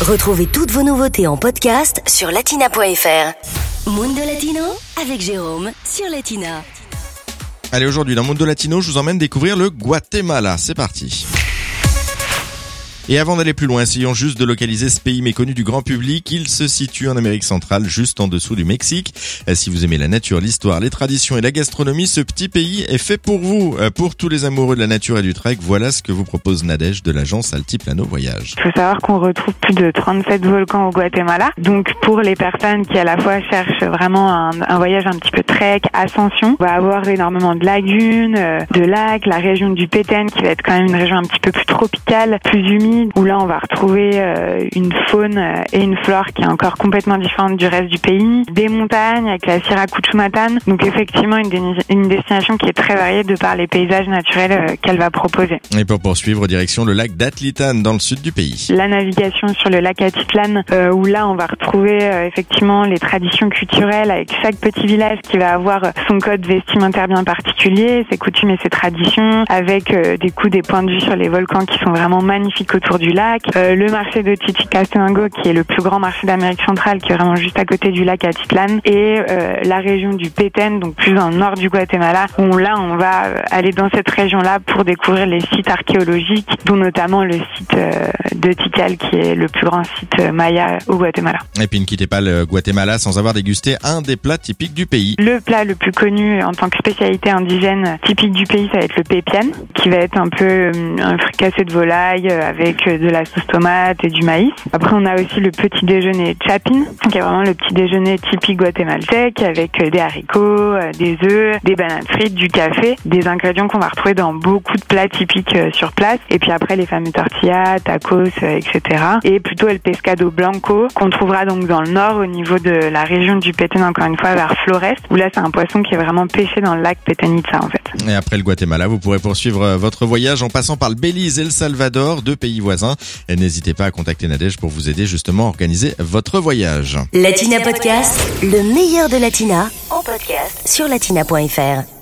Retrouvez toutes vos nouveautés en podcast sur latina.fr. Mundo Latino avec Jérôme sur Latina. Allez, aujourd'hui dans Mundo Latino, je vous emmène découvrir le Guatemala. C'est parti. Et avant d'aller plus loin, essayons juste de localiser ce pays méconnu du grand public. Il se situe en Amérique centrale, juste en dessous du Mexique. Euh, Si vous aimez la nature, l'histoire, les traditions et la gastronomie, ce petit pays est fait pour vous. Euh, Pour tous les amoureux de la nature et du trek, voilà ce que vous propose Nadège de l'agence Altiplano Voyage. Il faut savoir qu'on retrouve plus de 37 volcans au Guatemala. Donc pour les personnes qui à la fois cherchent vraiment un, un voyage un petit peu trek, ascension, on va avoir énormément de lagunes, euh, de lacs, la région du Petén qui va être quand même une région un petit peu plus tropicale, plus humide, où là on va retrouver euh, une faune euh, et une flore qui est encore complètement différente du reste du pays, des montagnes avec la Sierra Cuchumatan. Donc effectivement une, une destination qui est très variée de par les paysages naturels euh, qu'elle va proposer. Et pour poursuivre, direction le lac d'Atlitan dans le sud du pays. la navigation sur le lac Atitlan, euh, où là on va retrouver euh, effectivement les traditions culturelles avec chaque petit village qui va avoir son code vestimentaire bien particulier, ses coutumes et ses traditions, avec euh, des coups des points de vue sur les volcans qui sont vraiment magnifiques autour du lac. Euh, le marché de Titicastenango qui est le plus grand marché d'Amérique centrale, qui est vraiment juste à côté du lac Atitlan, et euh, la région du Petén, donc plus dans le nord du Guatemala, où là on va euh, aller dans cette région-là pour découvrir les sites archéologiques, dont notamment le site de Tikal, qui est le plus grand site maya au Guatemala. Et puis ne quittez pas le Guatemala sans avoir dégusté un des plats typiques du pays. Le plat le plus connu en tant que spécialité indigène typique du pays, ça va être le pépian, qui va être un peu un fricassé de volaille euh, avec euh, de la sauce tomate et du maïs. Après, on a aussi le petit déjeuner chapin, qui est vraiment le petit déjeuner typique guatémaltèque avec euh, des haricots, euh, des œufs, des bananes frites, du café, des ingrédients qu'on va retrouver dans beaucoup de plats typiques sur place. Et puis après, les fameux tortillas, tacos, etc. Et plutôt el pescado blanco, qu'on trouvera donc dans le nord au niveau de la région du Petén, encore une fois, vers Flores, où là, c'est un poisson qui est vraiment pêché dans le lac Petenitsa, en fait. Et après le Guatemala, vous pourrez poursuivre euh, votre voyage en passant par le Belize et le Salvador, deux pays voisins. Et n'hésitez pas à contacter Nadège pour vous aider justement à organiser votre voyage. Latina Podcast, le meilleur de Latina en podcast sur latina.fr.